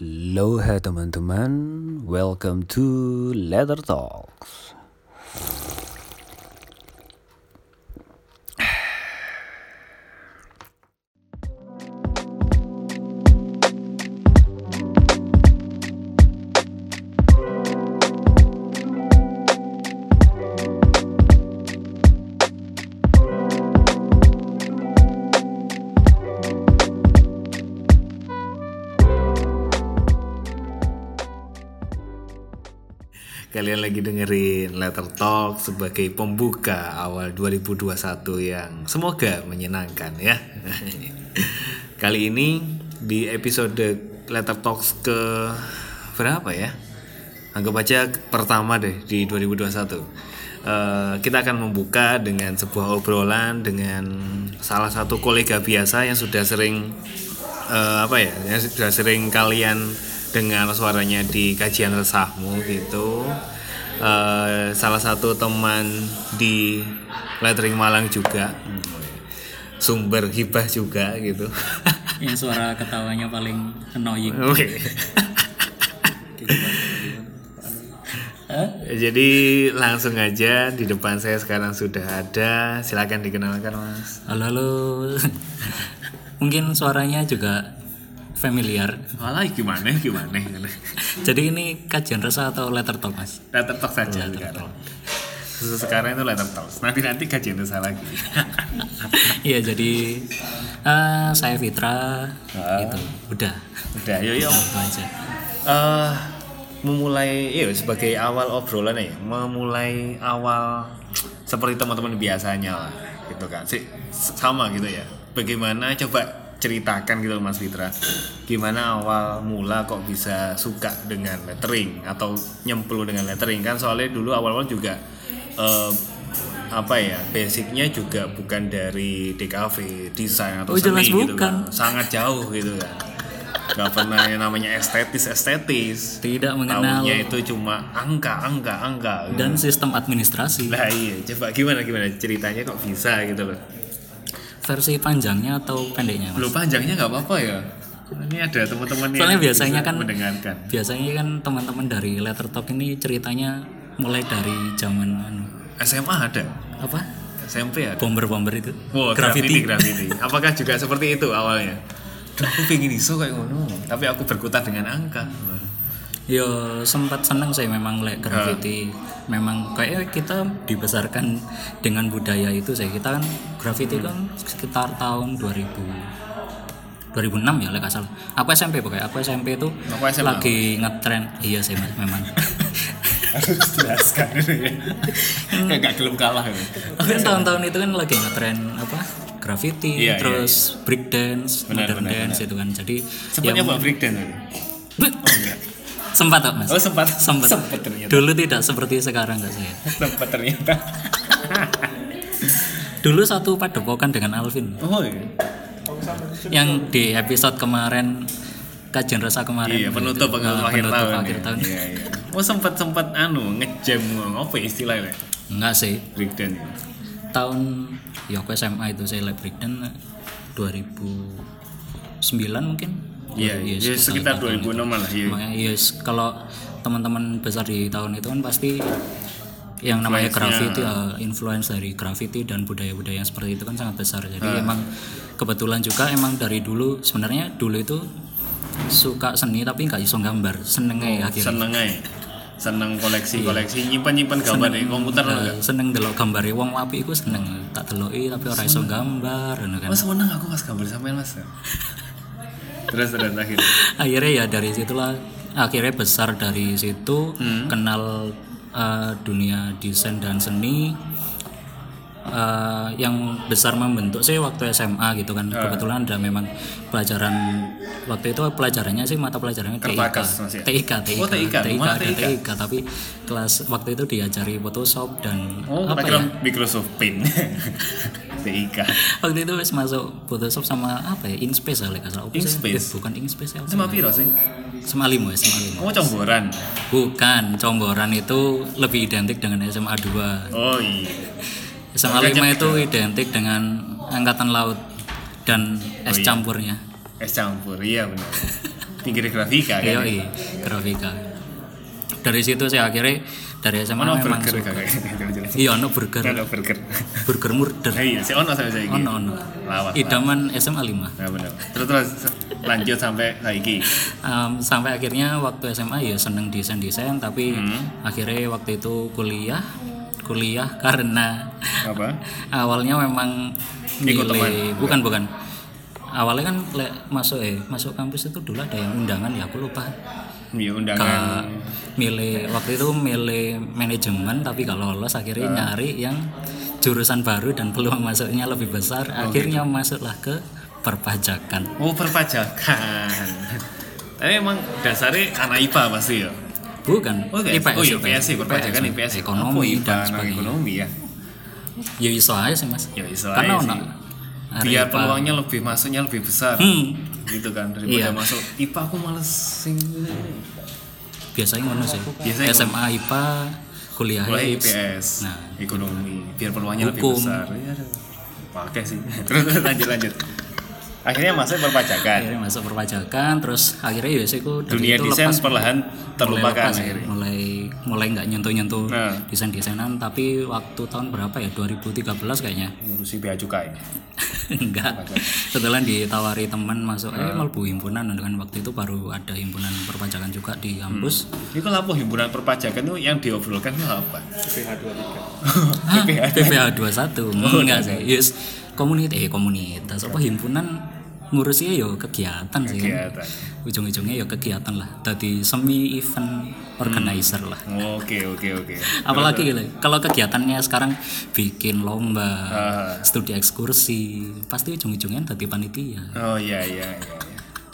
Hello hai teman-teman, welcome to Letter Talks. Lagi dengerin Letter Talk sebagai pembuka awal 2021 yang semoga menyenangkan ya. Kali ini di episode Letter Talks ke berapa ya? Anggap aja pertama deh di 2021. Eh, kita akan membuka dengan sebuah obrolan dengan salah satu kolega biasa yang sudah sering eh, apa ya, yang sudah sering kalian dengar suaranya di kajian resahmu gitu. Eh, salah satu teman di lettering Malang juga, sumber hibah juga gitu. yang suara ketawanya paling annoying Oke. Jadi langsung aja di depan saya sekarang sudah ada. Silakan dikenalkan mas. halo halo mungkin suaranya juga familiar Malah gimana gimana? jadi ini kajian resah atau letter talk mas Letter talk saja sekarang. Sekarang itu letter talk. Nanti nanti kajian dosa lagi. iya jadi eh, saya Fitra Ah. itu udah Udah, yuk yuk. itu aja eh memulai ya sebagai awal obrolan ya memulai awal seperti teman-teman biasanya lah gitu kan sih sama gitu ya bagaimana coba ceritakan gitu loh, Mas Fitra. Gimana awal mula kok bisa suka dengan lettering atau nyemplung dengan lettering? Kan soalnya dulu awal-awal juga eh, apa ya basicnya juga bukan dari DKV desain atau Oh, seni gitu bukan. kan sangat jauh gitu kan nggak pernah yang namanya estetis estetis. Tidak mengenal. Taunya itu cuma angka angka angka. Dan sistem administrasi. Lah iya coba gimana gimana ceritanya kok bisa gitu loh versi panjangnya atau pendeknya mas? Belum panjangnya nggak apa-apa ya. Ini ada teman-teman yang Soalnya biasanya kan- mendengarkan. biasanya kan teman-teman dari letter talk ini ceritanya mulai dari zaman anu, SMA ada? apa? SMP ada? Bomber-bomber itu. Wow, graffiti graffiti. Apakah juga seperti itu awalnya? Duh, aku pengen iso kayak ngono. Tapi aku berkutat dengan angka Yo sempat seneng saya memang like graffiti. Memang kayak kita dibesarkan dengan budaya itu saya kita kan graffiti kan sekitar tahun 2000 2006 ya lek asal. Aku SMP pokoknya. Aku SMP itu Aku SMA. lagi ngetren. Iya sih Mas, memang. harus dijelaskan ini ya kayak gak gelem kalah ini Aku kan tahun-tahun itu kan lagi ngetren apa? Graffiti, Iya, iya, terus break dance, Benar, modern benar, dance itu kan. Jadi sempat ya, nyoba breakdance tadi oh enggak sempat kok Mas. oh sempat Sempat. sempat ternyata Dulu tidak seperti sekarang enggak saya. sempat ternyata Dulu satu padepokan dengan Alvin. oh iya yang di episode kemarin kajian rasa kemarin Iya, penutup Nah, akhir penutup tahun. akhir ya. tahun. Iya, iya. Oh sempat sempat anu ngejam apa ya istilahnya enggak sih breakdance. ya? tahun ya aku SMA itu saya live breakdown 2009 mungkin Iya, iya, ya, sekitar 2006 lah ya. makanya yes kalau teman-teman besar di tahun itu kan pasti yang namanya graffiti uh, influence dari graffiti dan budaya-budaya yang seperti itu kan sangat besar jadi Ah. emang kebetulan juga emang dari dulu sebenarnya dulu itu suka seni tapi nggak iso gambar seneng aja akhirnya Seneng aja. Seneng koleksi-koleksi nyimpan-nyimpan gambar di komputer loh kan. Uh, seneng delok gambar wong api iku seneng tak deloki tapi ora iso gambar ngono kan Oh seneng aku pas gambar sampean Mas. terus terus akhirnya. akhirnya ya dari situlah akhirnya besar dari situ Hmm. kenal uh, dunia desain dan seni uh, yang besar membentuk sih waktu SMA gitu kan Ah. kebetulan ada memang pelajaran waktu itu pelajarannya sih mata pelajarannya TIK? TIK TIK Oh, TIK. Ada TIK? TIK tapi kelas waktu itu diajari Photoshop dan Oh, apa ya Microsoft Paint. TIK. waktu itu wis masuk Photoshop sama apa ya InSpace lah kalau sih. InSpace? Eh, bukan InSpace ya Sama piro sih? SMA limo ya SMA limo Oh comboran. bukan comboran itu lebih identik dengan SMA 2 Oh iya. SMA 5 itu identik dengan angkatan laut dan es iya. campurnya Es campur, iya benar. tinggi grafika kan iya, grafika. Dari situ saya akhirnya dari SMA ono memang burger suka. kakak. Iya, ono burger, ono burger. Burger murder. Nah, iya si ono sampai saya Ono ono. lawas Idaman SMA 5. nah benar terus terus lanjut sampai saiki. Em, sampai akhirnya waktu SMA ya seneng desain desain tapi Hmm. akhirnya waktu itu kuliah kuliah karena apa? awalnya memang Ikut milih bukan bukan. Awalnya kan le- masuk eh masuk kampus itu dulu ada yang undangan ya aku lupa iya ke undangan milih waktu itu milih manajemen tapi kalau lolos akhirnya Ah. nyari yang jurusan baru dan peluang masuknya lebih besar Oh, akhirnya gitu. masuklah ke perpajakan oh perpajakan tapi emang dasarnya anak IPA pasti ya bukan Oh. IPS, oh iya IPS sih, perpajakan IPS. ekonomi IPA, dan sebagainya ekonomi ya. ya iso aja sih mas Ya iso karena aja sih. Biar peluangnya lebih masuknya lebih besar. Hmm, Gitu kan daripada Iya. masuk IPA aku males sing biasanya ngono sih Biasanya SMA IPA kuliah mulai IPS. Nah. ekonomi, biar peluangnya lebih besar. Aduh. Pakai sih. terus lanjut lanjut. Akhirnya masuk perpajakan. akhirnya masuk perpajakan terus akhirnya ya sih Dunia itu desain lepas perlahan terlupakan lepas ya, akhirnya. Mulai nggak nyentuh nyentuh Nah. desain desainan tapi waktu tahun berapa ya? 2013 kayaknya. Ngurusi bea cukai. enggak. Setelah ditawari teman masuk eh mau bu himpunan. Dengan waktu itu baru ada himpunan perpajakan juga di kampus. Ini kalau apa himpunan perpajakan itu yang diobrolkan itu apa? Hah? PPH 21 enggak sih. Yes. Komunitas. Eh komunitas. Apa himpunan ngurusnya yo kegiatan sih kan. Kegiatan. ujung-ujungnya ya kegiatan lah tadi semi event organizer lah Oke oke oke. apalagi gitu kalau kegiatannya sekarang bikin lomba Ah. studi ekskursi pasti ujung-ujungnya tadi panitia Oh iya iya iya.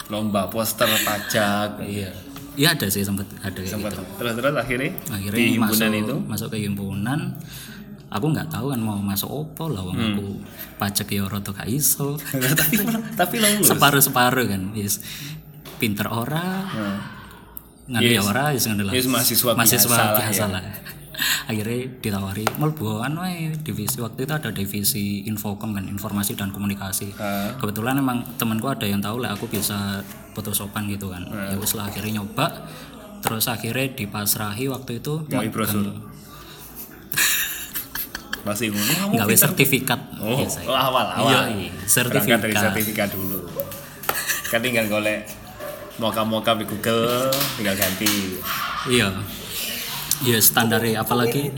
Lomba poster pajak. iya iya ada sih sempat ada kayak Sempat gitu terus terus akhirnya, akhirnya di himpunan masuk itu masuk ke himpunan aku nggak tahu kan mau masuk opo lah wong Hmm. aku pajak ya ora gak iso tapi tapi lulus. separuh separuh kan yes pinter ora Nah, ngerti Yes. ora yes ngono lah Yes, mahasiswa mahasiswa biasa lah, biasa ya. lah akhirnya ditawari mlebu anu wae divisi waktu itu ada divisi infokom kan informasi dan komunikasi Ah. kebetulan emang temanku ada yang tahu lah aku bisa photoshopan gitu kan Ah. ya wis lah akhirnya nyoba terus akhirnya dipasrahi waktu itu ngono kamu gawe pinter. sertifikat Oh, biasa. oh, awal awal. Iya, iya. Berangkat dari sertifikat sertifikat dulu. Kan tinggal golek moka-moka di Google, tinggal ganti. iya iya standarnya apalagi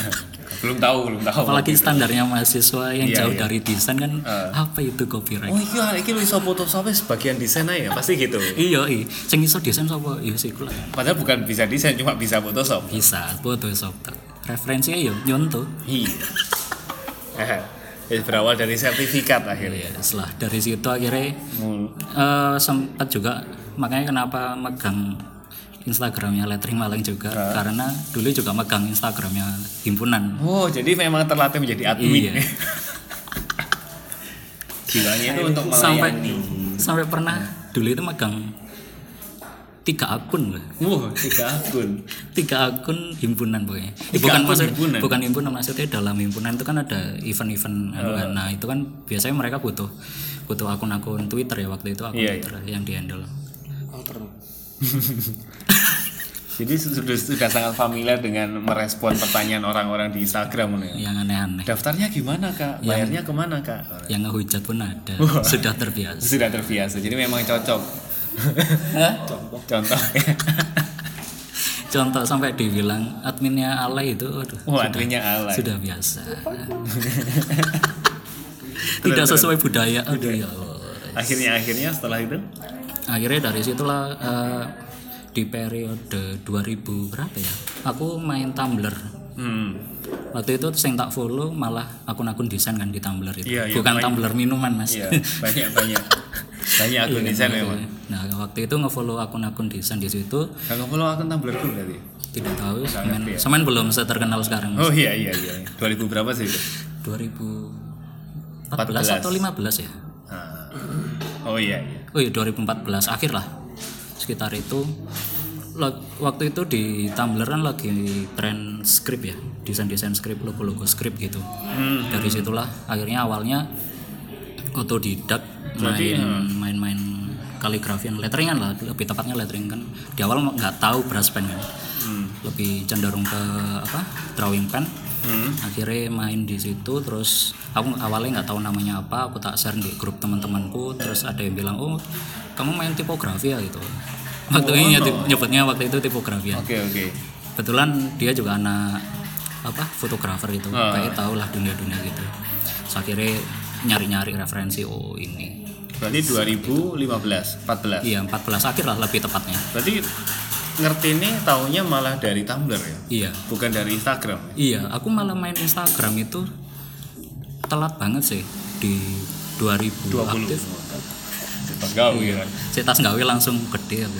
belum tahu, belum tahu. apalagi standarnya mahasiswa yang Iya, jauh iya. dari desain kan Ah. apa itu copyright Oh iya, iki lu iso Photoshop sebagian desain aja, pasti gitu. iya iya sing iso desain sapa iya sih Padahal bukan bisa desain, cuma bisa Photoshop. bisa Photoshop referensinya ya nyontoh Iya. Eh, ya berawal dari sertifikat akhirnya. ya setelah dari situ akhirnya Hmm. eh, sempat juga makanya kenapa megang Instagramnya lettering Malang juga Ah. karena dulu juga megang Instagramnya himpunan Oh, jadi memang terlatih menjadi admin. Iya. Jiwanya itu untuk sampai melayani. sampai pernah dulu itu megang tiga akun Wah, tiga akun. tiga akun himpunan pokoknya Eh, Tiga bukan akun maksud himpunan? bukan himpunan maksudnya dalam himpunan itu kan ada event-event anu kan. nah itu kan biasanya mereka butuh butuh akun-akun Twitter ya waktu itu akun Iya, iya. Twitter yang dihandle Jadi sudah sudah sangat familiar dengan merespon pertanyaan orang-orang di Instagram nih. yang aneh-aneh Daftarnya gimana kak? Bayarnya ke mana kak? yang ngehujat pun ada sudah terbiasa Sudah terbiasa, jadi memang cocok. Contoh. contoh. Sampai dibilang adminnya alay itu aduh, Wah, sudah, adminnya alay. sudah biasa. Tidak sesuai budaya. Aduh ya akhirnya akhirnya setelah itu? Akhirnya dari situlah eh, di periode 2000 berapa ya? Aku main Tumblr. Hmm. waktu itu yang tak follow malah akun-akun desain kan di Tumblr itu. Iya, iya, bukan banyak. Tumblr minuman mas. Iya, banyak banyak banyak akun desain memang. nah waktu itu ngefollow akun-akun desain di situ Kalau follow akun Tumblr dulu berarti. tidak tahu Nggak semen, ya. semen belum terkenal sekarang Oh iya iya iya. 2000 berapa sih itu? 2014 14. atau 15 ya Ah. Oh iya iya. oh iya 2014 akhir lah sekitar itu waktu itu di Tumblr kan lagi tren script ya desain-desain script logo-logo script gitu Hmm. dari situlah akhirnya awalnya otodidak Berarti, main main-main kaligrafian letteringan lah lebih tepatnya lettering kan. Di awal nggak tahu brush pen kan. Lebih cenderung ke apa drawing pen. Akhirnya main di situ terus aku awalnya nggak tahu namanya apa aku tak share di grup teman-temanku. Terus ada yang bilang oh kamu main tipografi ya? gitu. Waktu ini nyebut- nyebutnya waktu itu tipografi ya. Oke oke. kebetulan dia juga anak apa fotografer gitu. Kayak tau lah dunia-dunia gitu. So, akhirnya nyari-nyari referensi oh ini. Berarti 2015, 14. iya 14 akhir lah lebih tepatnya. Berarti ngerti ini taunya malah dari Tumblr ya, iya. Bukan dari Instagram. iya aku malah main Instagram itu telat banget sih di 2000 aktif. Enggak ya. saya tas gawe langsung gede. Aku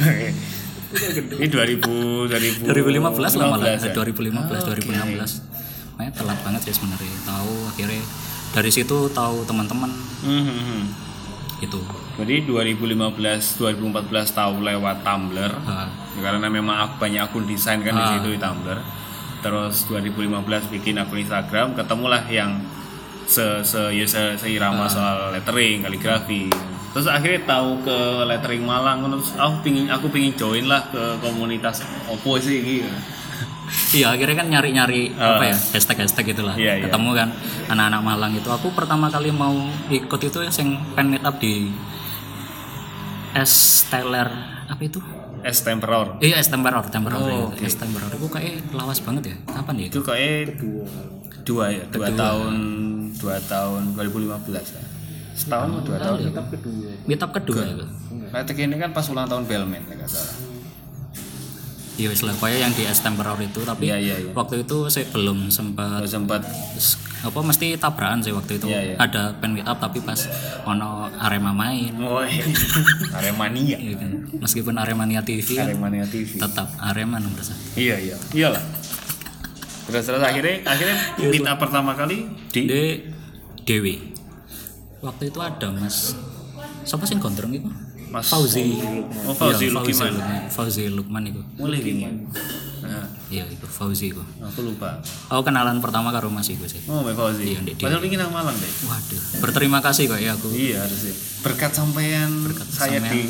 Ini 2000 2000 2015 lah malah. ya? 2015 2016 makanya telat banget sih sebenarnya. Tahu akhirnya dari situ tahu teman-teman Hmm, hmm, hmm. itu Jadi 2015 2014 tahu lewat Tumblr. Ya, karena memang aku banyak akun desain kan di situ di Tumblr. Terus 2015 bikin akun Instagram, ketemulah yang se se ya se seirama soal lettering, kaligrafi. Terus akhirnya tahu ke lettering Malang, terus aku pingin aku pingin join lah ke komunitas Oppo sih gitu. Iya akhirnya kan nyari-nyari apa ya hashtag hashtag gitulah Iya, iya. ketemu kan anak-anak Malang itu aku pertama kali mau ikut itu yang pen meet up di S Teller apa itu S Temperor. iya S Temperor Temperor Oh, ya. S Temperor itu kayak lawas banget ya kapan ya itu kayak dua ya, dua tahun dua tahun 2015 ya. Setahun atau dua tahun? meet up kedua itu Lettering ini kan pas ulang tahun Bellman, ya nggak salah. Iya wis lah kayak yang di S Temperor itu tapi Iya, iya, iya. waktu itu saya belum sempat Kalau sempat apa mesti tabrakan sih waktu itu Iya, iya. ada pen meet up tapi pas ono Arema main Woi, Aremania. Iya kan? meskipun Aremania TV kan Aremania TV. tetap Arema nomor satu Iya iya. Iyalah. Terus terus akhirnya akhirnya minta pertama kali di di Dewi waktu itu ada Mas siapa sih gondrong itu Mas Fauzi Oh, Fauzi Iya, Lukman. Fauzi Lukman itu mulai gini. Nah, iya itu Fauzi itu aku lupa. aku kenalan pertama karo Mas itu sih Oh, Mbak Fauzi. Iya, Ndek Padahal ingin nang Malang deh. waduh berterima kasih kok ya aku Iya harus sih. Berkat sampean saya Sampean di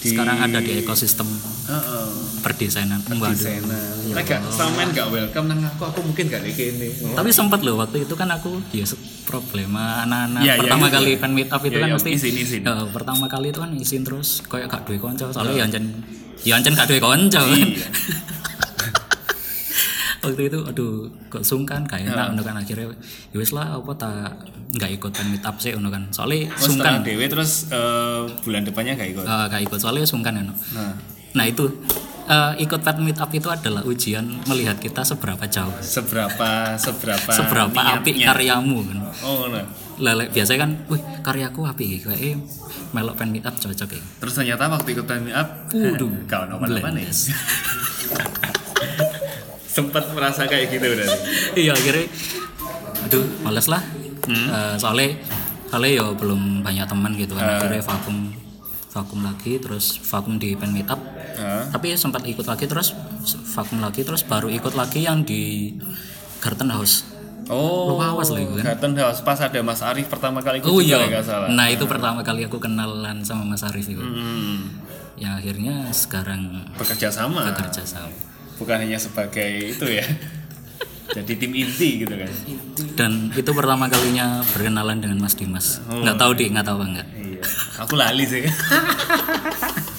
di sekarang ada di ekosistem Heeh. perdesainan waduh Desainer. Lek gak sampean gak welcome nang aku, aku mungkin gak kayak gini. tapi sempat loh waktu itu kan aku ya problema anak-anak Iya, iya, pertama iya. kali fan meet up itu Iya, kan iya, mesti izin, izin. Ya, pertama kali itu kan izin terus kayak gak duwe konco soalnya ya ancen ya ancen gak duwe konco Iya. waktu itu aduh kok sungkan Iya. enak ngono kan? Akhirnya ya wis lah apa tak nggak ikut fan meet up sih ngono kan? Soalnya Oh, sungkan dewe terus eh, bulan depannya gak ikut. Eh, gak ikut. Soalnya sungkan kan Nah, nah itu eh, ikut fan meet up itu adalah ujian melihat kita seberapa jauh. Seberapa seberapa seberapa niatnya. karyamu kan? Oh, nah. lele biasanya kan wih karyaku api gitu eh melok pen meet up cocok ya Terus ternyata waktu ikut time up, Waduh, kau nomor apa nih? Sempat merasa kayak gitu udah. iya akhirnya aduh males lah. Eh, soalnya soalnya ya belum banyak teman gitu kan. Akhirnya vakum vakum lagi terus vakum di pen meet up Hah? tapi sempat ikut lagi terus vakum lagi terus baru ikut lagi yang di Garden House. Oh, Lu awas lah itu kan. Garden House. Pas ada Mas Arif pertama kali ikut oh iya. salah. nah itu pertama kali aku kenalan sama Mas Arif itu. Hmm, yang akhirnya sekarang bekerja sama, bekerja sama bukan hanya sebagai itu ya. Jadi tim inti gitu kan. dan itu pertama kalinya berkenalan dengan Mas Dimas Oh. nggak tahu di nggak tahu apa enggak Iya. Aku lali sih.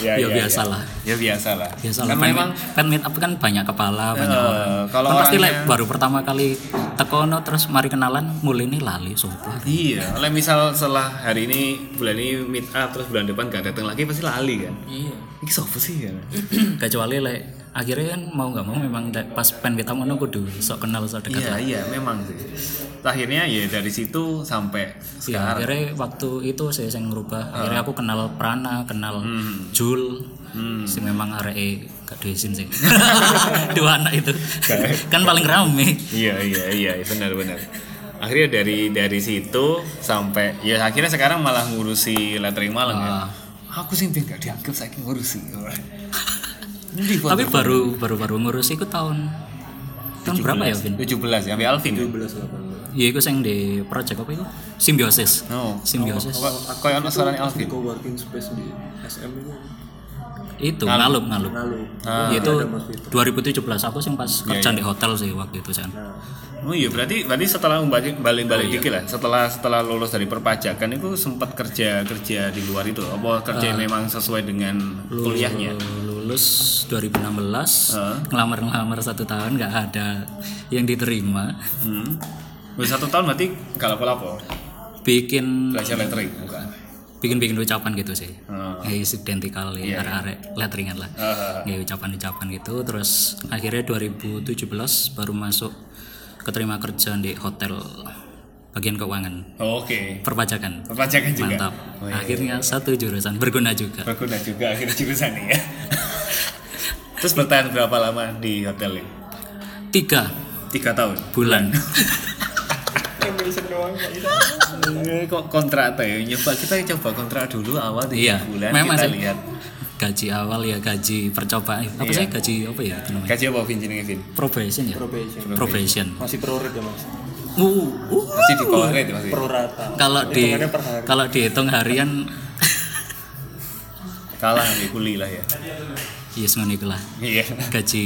ya, ya biasa lah Ya biasa lah. biasa Kan fan, memang fan meet up kan banyak kepala banyak Eh, orang kalau kan pasti orangnya- like, baru pertama kali tekono terus mari kenalan mulai ini lali sopo Iya, oleh misal setelah hari ini bulan ini meet up terus bulan depan gak datang lagi pasti lali kan. iya Ini siapa sih ya? kecuali like, akhirnya kan mau nggak mau memang pas fan kita mau kudu sok kenal sok dekat Iya lah iya memang sih. Akhirnya ya dari situ sampai Iya, sekarang. akhirnya waktu itu saya yang ngerubah akhirnya aku kenal Prana kenal Jul si memang arek gak desin sih dua anak itu kan paling rame Iya iya iya benar benar. Akhirnya dari dari situ sampai ya akhirnya sekarang malah ngurusi lettering Malang ya. Aku sih pengen gak dianggap saya ngurusi. Tapi baru baru baru ngurus itu tahun tahun berapa ya Vin? 17 ya, Alvin. 17 18 ya iku sing di project apa itu? Simbiosis Oh. simbiosis Kok ono suarane Alvin? co-working space di SM itu itu ngalup. ngalup lalu Ya, itu 2017 aku sih pas kerja di hotel sih waktu itu San. Oh iya berarti berarti setelah balik balik balik dikit lah setelah setelah lulus dari perpajakan itu sempat kerja kerja di luar itu? Apa kerja memang sesuai dengan kuliahnya? lulus 2016 ngelamar ngelamar satu tahun nggak ada yang diterima. Hmm. Satu tahun berarti kalau apa bikin belajar lettering bukan bikin bikin ucapan gitu sih. Oh. kayak identikal ya arek-arek letteringan lah. Ah, kayak ucapan-ucapan gitu. Terus akhirnya 2017 baru masuk keterima kerja di hotel bagian keuangan. Oh, oke. Perpajakan. Perpajakan juga? Mantap. Oh, iya. akhirnya satu jurusan berguna juga. Berguna juga akhirnya jurusan ini ya. Terus bertahan berapa lama di hotel ini? Tiga. Tiga tahun? Bulan Eh, kok kontrak tuh ya? Nyoba kita coba kontrak dulu awal tiga iya bulan memang kita lihat. Gaji awal ya gaji percobaan. Apa Iya. sih? Gaji apa ya? Itu namanya? Gaji apa Vin jenenge Vin? Probation ya? Probation. Probation. Masih proret ya mas? Uh, uh. masih di bawah rate masih prorata kalau di kalau dihitung harian kalah nih kuli lah ya ya ngono iku lah iya. Gaji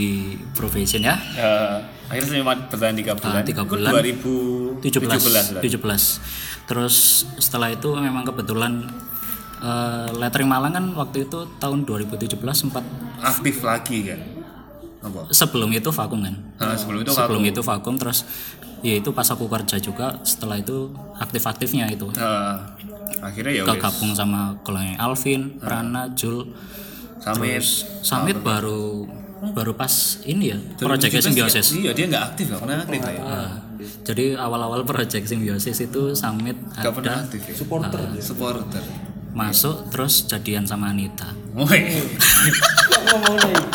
probation ya? Eh, akhirnya cuma bertahan tiga bulan. tiga Itu bulan. 2017 17 berarti. 17 terus setelah itu memang kebetulan eh, lettering Malang kan waktu itu tahun 2017 sempat aktif lagi kan? Apa? sebelum itu vakum kan? Nah, sebelum itu sebelum aku itu vakum terus ya itu pas aku kerja juga setelah itu aktif-aktifnya itu. Eh, akhirnya ya kegabung sama kolonel Alvin, Prana, Jul, sampai terus Samit baru baru pas ini ya proyeknya simbiosis. iya dia nggak aktif nggak pernah aktif lah ya. Nah, jadi awal-awal proyek simbiosis itu Samit nggak pernah ada. aktif ya? Supporter supporter. masuk terus jadian sama Anita. Woi, kok ngomongnya itu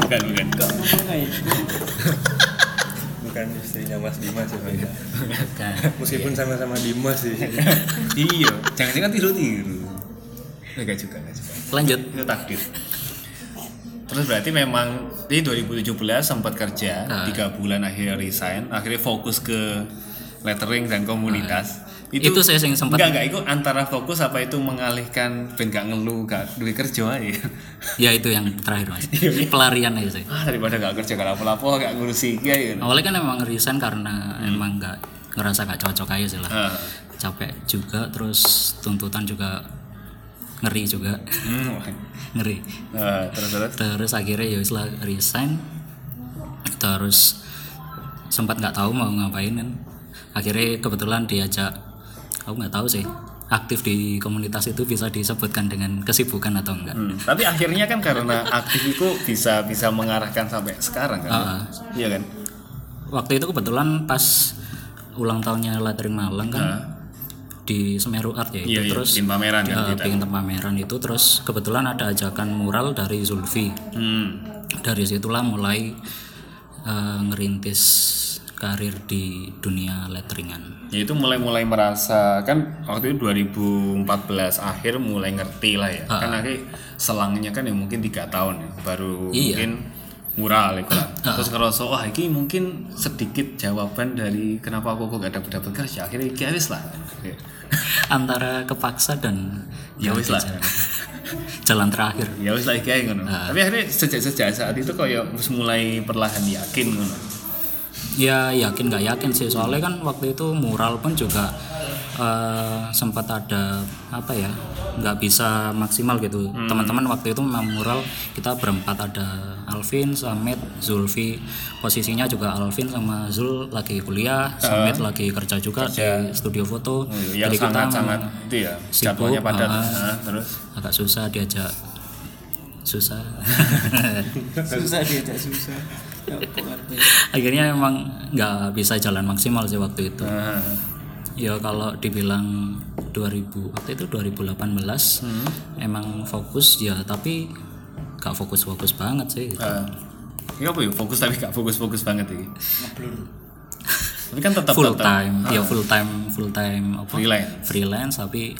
bukan bukan. Ngomongnya itu bukan istrinya mas Dimas ya beda Kan. meskipun sama-sama Dimas sih. Iya. Jangan jangan tiru tiru enggak juga enggak juga Lanjut. itu takdir terus berarti memang di 2017 sempat kerja tiga bulan akhirnya resign akhirnya fokus ke lettering dan komunitas Itu saya yang sempat- enggak enggak itu antara fokus apa itu mengalihkan ben gak ngeluh gak duit kerja aja Ya itu yang terakhir mas. Iya, Pelarian aja sih. ah daripada gak kerja gak apa-apa gak ngurusi ya ya Awalnya kan emang resign karena emang nggak ngerasa nggak cocok aja sih lah. Ah. Capek juga terus tuntutan juga ngeri juga. Hmm, ngeri. terus terus. Terus akhirnya ya wis lah resign. Terus sempat nggak tahu mau ngapain kan. Akhirnya kebetulan diajak aku nggak tahu sih aktif di komunitas itu bisa disebutkan dengan kesibukan atau enggak. Hmm, tapi akhirnya kan karena aktif itu bisa bisa mengarahkan sampai sekarang kan? Ah. iya kan? Waktu itu kebetulan pas ulang tahunnya Lettering Malang kan di Semeru Art ya itu Iya, iya, terus bikin pameran kan eh, kita. bikin pameran itu terus kebetulan ada ajakan mural dari Zulfi hmm. dari situlah mulai eh, ngerintis karir di dunia letteringan. Ya itu mulai-mulai merasa kan waktu itu 2014 akhir mulai ngerti lah ya. Kan akhirnya selangnya kan ya mungkin tiga tahun ya baru Iya. mungkin mural itu lah. Terus ngerasa wah ini mungkin sedikit jawaban dari kenapa aku kok gak dapet dapet kerja. Akhirnya iki wis lah. Antara kepaksa dan Ya wis lah. jalan terakhir. Ya wis lah ae ngono. Tapi akhirnya sejak sejak saat itu kayak wis mulai perlahan yakin ngono. Ya yakin nggak yakin sih soalnya kan waktu itu mural pun juga eh, sempat ada apa ya nggak bisa maksimal gitu. Teman-teman waktu itu memang mural kita berempat ada Alvin, Samit, Zulfi. Posisinya juga Alvin sama Zul lagi kuliah, Samit lagi kerja juga di studio foto. Yang jadi kita sangat-sangat memang itu ya sibuk, padat. ah. Nah, terus? agak susah diajak susah. Susah diajak susah. Akhirnya memang nggak bisa jalan maksimal sih waktu itu. Nah, ya kalau dibilang 2000 waktu itu 2018 Hmm. emang fokus ya tapi gak fokus-fokus banget sih gitu. Ah. Ini apa ya fokus tapi gak fokus-fokus banget ini. tapi kan tetap full tetap time ya full time full time apa Freelance. freelance tapi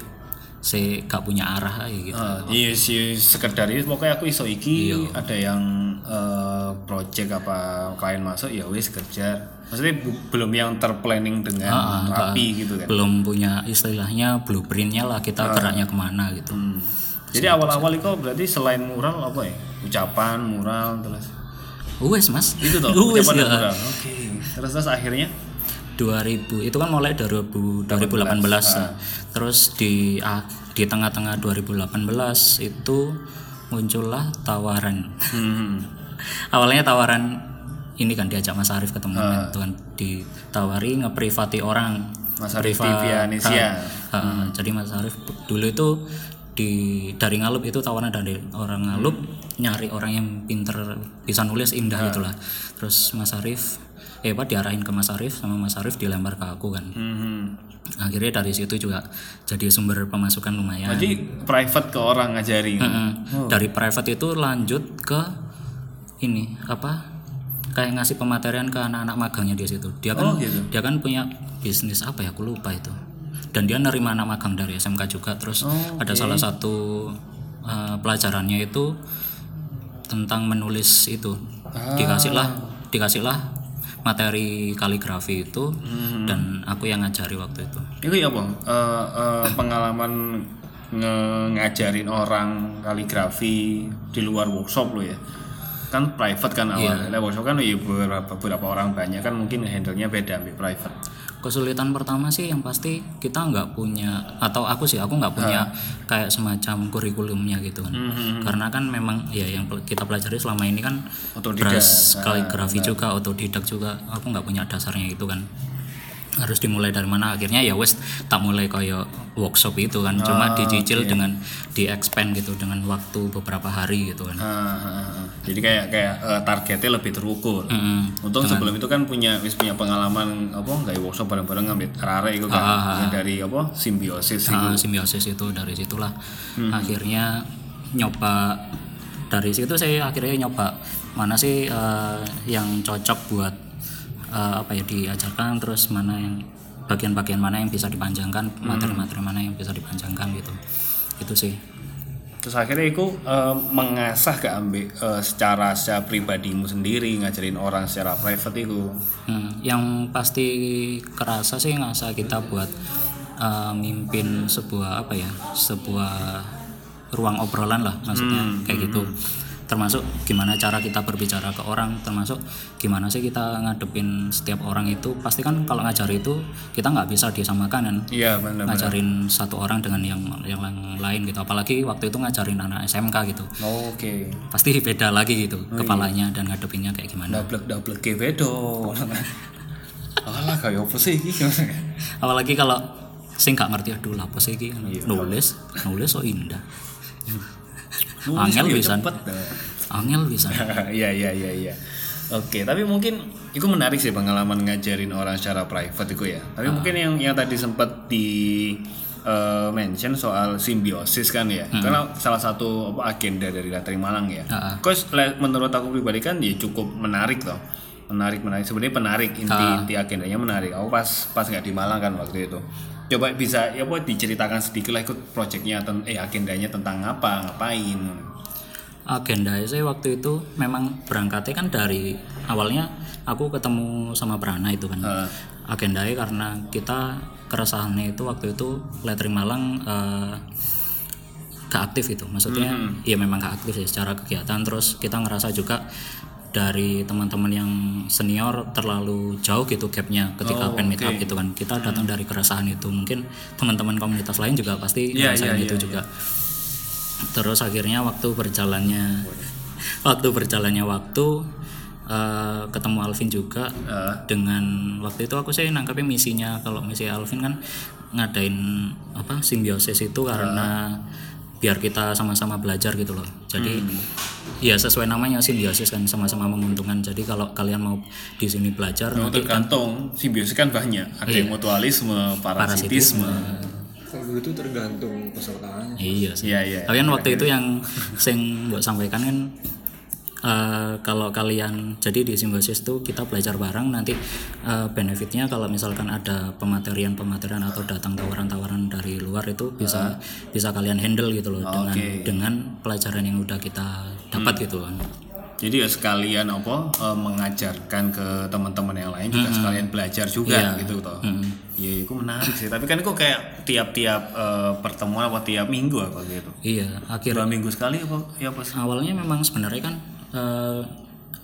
saya gak punya arah aja gitu. Ah, iya sih sekedar itu pokoknya aku iso iki ada yang eh, project apa klien masuk ya wis kejar maksudnya bu- belum yang terplanning dengan rapi gitu kan? Belum punya istilahnya blueprintnya lah kita geraknya ke mana gitu. Hmm. jadi awal-awal itu berarti selain mural apa ya? Ucapan mural terus? Wes mas. Itu toh Wes, ucapan dan ya. mural. Oke terus terus akhirnya 2000 itu kan mulai dari 2000 2018 ya. terus di ah, di tengah-tengah 2018 itu muncullah tawaran. Hmm. awalnya tawaran ini kan diajak Mas Arief ketemu kan, itu kan ditawari ngeprivati orang. Mas Arief Vianesia. Ah, ah, jadi Mas Arief dulu itu di dari Ngalup itu tawaran dari orang Ngalup nyari orang yang pinter bisa nulis indah itulah terus Mas Arief eh apa diarahin ke Mas Arief sama Mas Arief dilempar ke aku kan Hmm. akhirnya dari situ juga jadi sumber pemasukan lumayan Jadi private ke orang ngajari. Heeh. dari private itu lanjut ke ini apa kayak ngasih pematerian ke anak-anak magangnya di situ dia kan Oh, gitu. dia kan punya bisnis apa ya aku lupa itu dan dia nerima anak magang dari SMK juga terus Oh, ada salah satu uh, pelajarannya itu tentang menulis itu Ah. dikasihlah dikasihlah materi kaligrafi itu Hmm. dan aku yang ngajari waktu itu Itu ya bang, Eh, eh, pengalaman nge- ngajarin orang kaligrafi di luar workshop lo ya. Kan private kan awalnya, Lah, workshop kan ya beberapa, beberapa orang banyak kan mungkin handle-nya beda ambil private. Kesulitan pertama sih yang pasti kita nggak punya atau aku sih aku nggak punya kayak semacam kurikulumnya gitu. Kan karena kan memang ya yang kita pelajari selama ini kan Otodidak. beras kaligrafi juga otodidak juga aku nggak punya dasarnya itu kan harus dimulai dari mana. Akhirnya ya wes tak mulai kayak workshop itu kan. Cuma dicicil dengan di expand gitu dengan waktu beberapa hari gitu kan. Ah, ah, ah. Jadi kayak kayak eh, targetnya lebih terukur. Mm-mm. Untung sebelum itu kan punya wis punya pengalaman apa nggak workshop bareng-bareng ngambil rare itu kan. Yang dari apa simbiosis itu. Ah, simbiosis itu dari situlah. Akhirnya nyoba dari situ saya akhirnya nyoba mana sih eh, yang cocok buat eh, apa ya diajarkan terus mana yang bagian-bagian mana yang bisa dipanjangkan materi-materi mana yang bisa dipanjangkan gitu. Itu sih. Terus akhirnya aku eh, mengasah ke ambil eh, secara secara pribadimu sendiri ngajarin orang secara private itu. Hmm, yang pasti kerasa sih ngerasa kita buat uh, mimpin sebuah apa ya sebuah ruang obrolan lah maksudnya kayak gitu termasuk gimana cara kita berbicara ke orang termasuk gimana sih kita ngadepin setiap orang itu. Pasti kan kalau ngajar itu kita nggak bisa disamakan kan? Iya benar. ngajarin satu orang dengan yang yang lain gitu. Apalagi waktu itu ngajarin anak SMK gitu. Oke. pasti beda lagi gitu kepalanya dan ngadepinnya kayak gimana. Double double ke bedo. Alah kayak apa sih apalagi kalau sing nggak ngerti aduh apa sih iki Iya, nulis nulis so indah. Nulis Angel bisa angel bisa Iya iya iya iya. Oke, tapi mungkin itu menarik sih pengalaman ngajarin orang secara private itu ya. Tapi mungkin yang yang tadi sempat di eh, mention soal simbiosis kan ya. Karena salah satu apa agenda dari Latri Malang ya. Ah, ah. Kos le- menurut aku pribadi kan ya cukup menarik toh. Menarik menarik sebenarnya penarik inti Ah. inti agendanya menarik. Aku pas pas nggak di Malang kan waktu itu. Coba bisa ya buat diceritakan sedikit lah ikut proyeknya ten- eh agendanya tentang apa, ngapain. agenda saya waktu itu memang berangkatnya kan dari awalnya aku ketemu sama Prana itu kan Ah. agendanya karena kita keresahannya itu waktu itu Letri Malang eh, gak aktif itu maksudnya ya memang gak aktif ya secara kegiatan terus kita ngerasa juga dari teman-teman yang senior terlalu jauh gitu gapnya ketika Oh, pen meet up oke. gitu kan. Kita datang dari keresahan itu. Mungkin teman-teman komunitas lain juga pasti ngerasain iya, itu iya, juga. Terus akhirnya waktu berjalannya waktu berjalannya waktu eh, ketemu Alvin juga. Ah. dengan waktu itu aku sih nangkapnya misinya. Kalau misi Alvin kan ngadain apa simbiosis itu karena biar kita sama-sama belajar gitu loh jadi ya sesuai namanya simbiosis kan sama-sama menguntungkan jadi kalau kalian mau di sini belajar Nah, nanti tergantung simbiosis kan banyak. Ada yang mutualisme, parasitisme. Kalau itu tergantung pesertanya. iya sih Iya, iya. Tapi kan waktu itu yang sing buat sampaikan kan eh, kalau kalian jadi di simbiosis itu kita belajar bareng nanti eh, benefitnya kalau misalkan ada pematerian-pematerian atau datang tawaran-tawaran dari luar itu bisa bisa kalian handle gitu loh dengan Oke. dengan pelajaran yang udah kita dapat gitu kan. Jadi ya sekalian apa eh, mengajarkan ke teman-teman yang lain juga sekalian belajar juga Iya. gitu toh. Iya, itu menarik sih. Tapi kan kok kayak tiap-tiap eh, pertemuan apa tiap minggu apa gitu. iya akhir Dua minggu sekali apa ya apa sih? awalnya memang sebenarnya kan eh,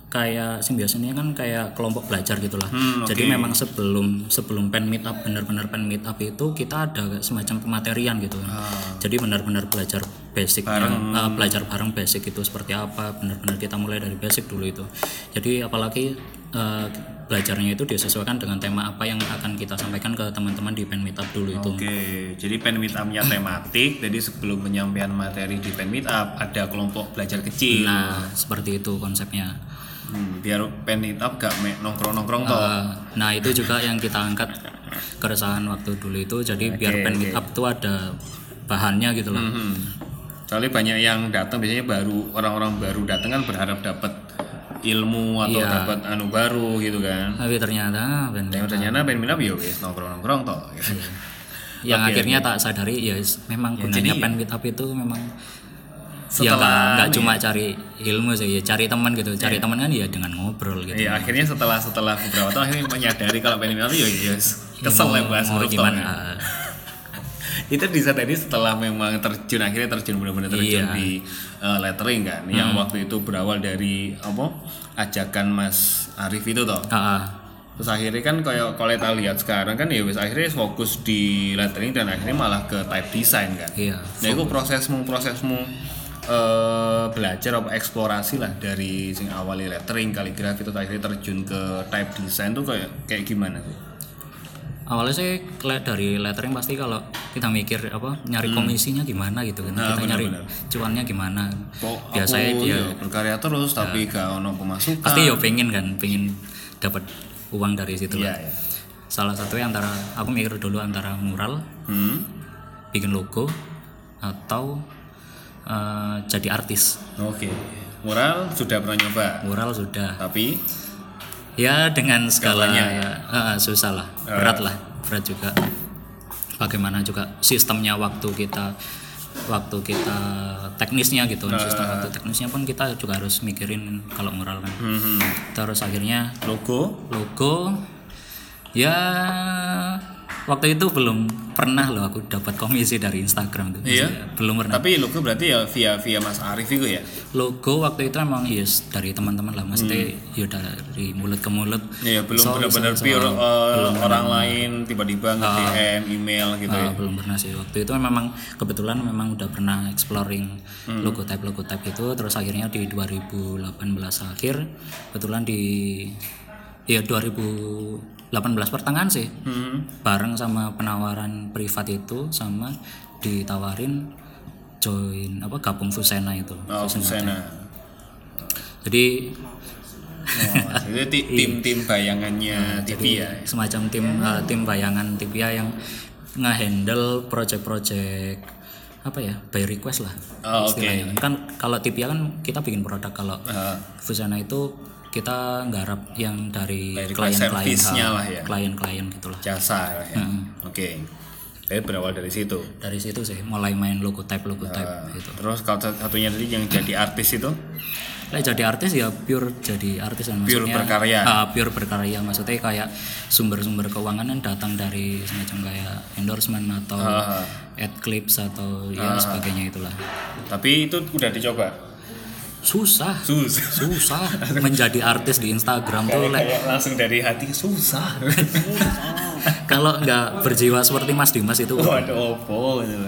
kayak simbiose ini kan kayak kelompok belajar gitulah. Hmm, jadi memang sebelum sebelum pen meet up benar-benar pen meet up itu kita ada semacam pematerian gitu kan. Ah. jadi benar-benar belajar basicnya eh, belajar bareng basic itu seperti apa benar-benar kita mulai dari basic dulu itu. Jadi apalagi eh, belajarnya itu disesuaikan dengan tema apa yang akan kita sampaikan ke teman-teman di pen meet up dulu itu Oke, jadi pen meet up-nya tematik. Jadi sebelum penyampaian materi di pen meet up ada kelompok belajar kecil. nah seperti itu konsepnya Hmm, biar pen meet up gak me- nongkrong-nongkrong toh. Uh, nah itu juga yang kita angkat keresahan waktu dulu itu jadi biar pen meet up tuh ada bahannya gitu loh Hmm. Soalnya banyak yang datang biasanya baru orang-orang baru datang kan berharap dapat ilmu atau Iya. dapat anu baru gitu kan. tapi ternyata pen Yang ternyata pen meet up ya wis nongkrong-nongkrong toh. gitu. yang akhirnya tak sadari ya memang gunanya pen meet up itu memang ya Setelah nggak nggak cuma cari ilmu sih ya cari teman gitu cari teman kan ya dengan ngobrol gitu Iya, akhirnya setelah setelah beberapa tahun akhirnya menyadari kalau pen meet up ya ya kesel lah bahas mau gimana itu bisa tadi setelah memang terjun akhirnya terjun benar-benar terjun Iya. di uh, lettering kan yang waktu itu berawal dari apa ajakan Mas Arif itu toh. Ah. terus akhirnya kan kayak kalau kita lihat sekarang kan ya wis akhirnya fokus di lettering dan akhirnya malah ke type design kan. Iya. Nah itu prosesmu prosesmu eh, belajar apa eksplorasi lah dari sing awali lettering kaligrafi terus akhirnya terjun ke type design tuh kayak kayak gimana sih awalnya sih lihat dari lettering pasti kalau kita mikir apa nyari komisinya gimana gitu kan. Kita nyari cuannya gimana. Kok biasanya dia ya berkarya terus tapi gak ono pemasukan. Pasti ya pengen kan pengen dapat uang dari situ Iya, lah iya. salah satunya antara aku mikir dulu antara mural hmm? bikin logo atau eh, jadi artis. Oke. Mural sudah pernah nyoba? Mural sudah. Tapi ya dengan skalanya Skalanya, eh, susah lah. Berat lah. Berat juga. Bagaimana juga sistemnya waktu kita waktu kita teknisnya gitu. Sistem waktu teknisnya pun kita juga harus mikirin kalau mural kan. Hmm, terus akhirnya logo. logo. Ya waktu itu belum pernah loh aku dapat komisi dari Instagram tuh. Iya? Maksudnya belum pernah. Tapi logo berarti ya via via Mas Arif itu ya? Logo waktu itu emang yes dari teman-teman lah. Maksudnya ya dari mulut ke mulut. Iya belum So- benar-benar so- pure so- uh, orang lain tiba-tiba nge-DM email gitu ya. Ah, belum pernah sih. Waktu itu memang kebetulan memang udah pernah exploring logo type logo type itu terus akhirnya di 2018 akhir kebetulan di ya 2018 pertengahan sih bareng sama penawaran privat itu sama ditawarin join apa gabung Fusena itu Oh, Fusena. jadi Oh, itu ti- tim-tim bayangannya TV ya. semacam tim eh, tim bayangan TPA yang ngehandle project-project apa ya by request lah Oh, oke. istilahnya. kan kalau TPA kan kita bikin produk kalau Ah, Fusana itu kita nggarap yang dari By request klien-klien service-nya ah, lah ya. klien-klien gitulah jasa lah ya. Oke. Tapi berawal dari situ. dari situ sih mulai main logo type logo type Ah. gitu Terus kalau satunya tadi yang jadi artis itu Lah jadi artis ya pure jadi artis kan Pure maksudnya berkarya. ah, pure berkarya maksudnya kayak sumber-sumber keuangan kan datang dari semacam kayak endorsement atau Ah. ad clips atau ya sebagainya itulah tapi itu udah dicoba. Susah Susah. susah menjadi artis di Instagram tuh like, Kayak langsung dari hati susah. kalau nggak berjiwa seperti Mas Dimas itu Waduh, opo gitu.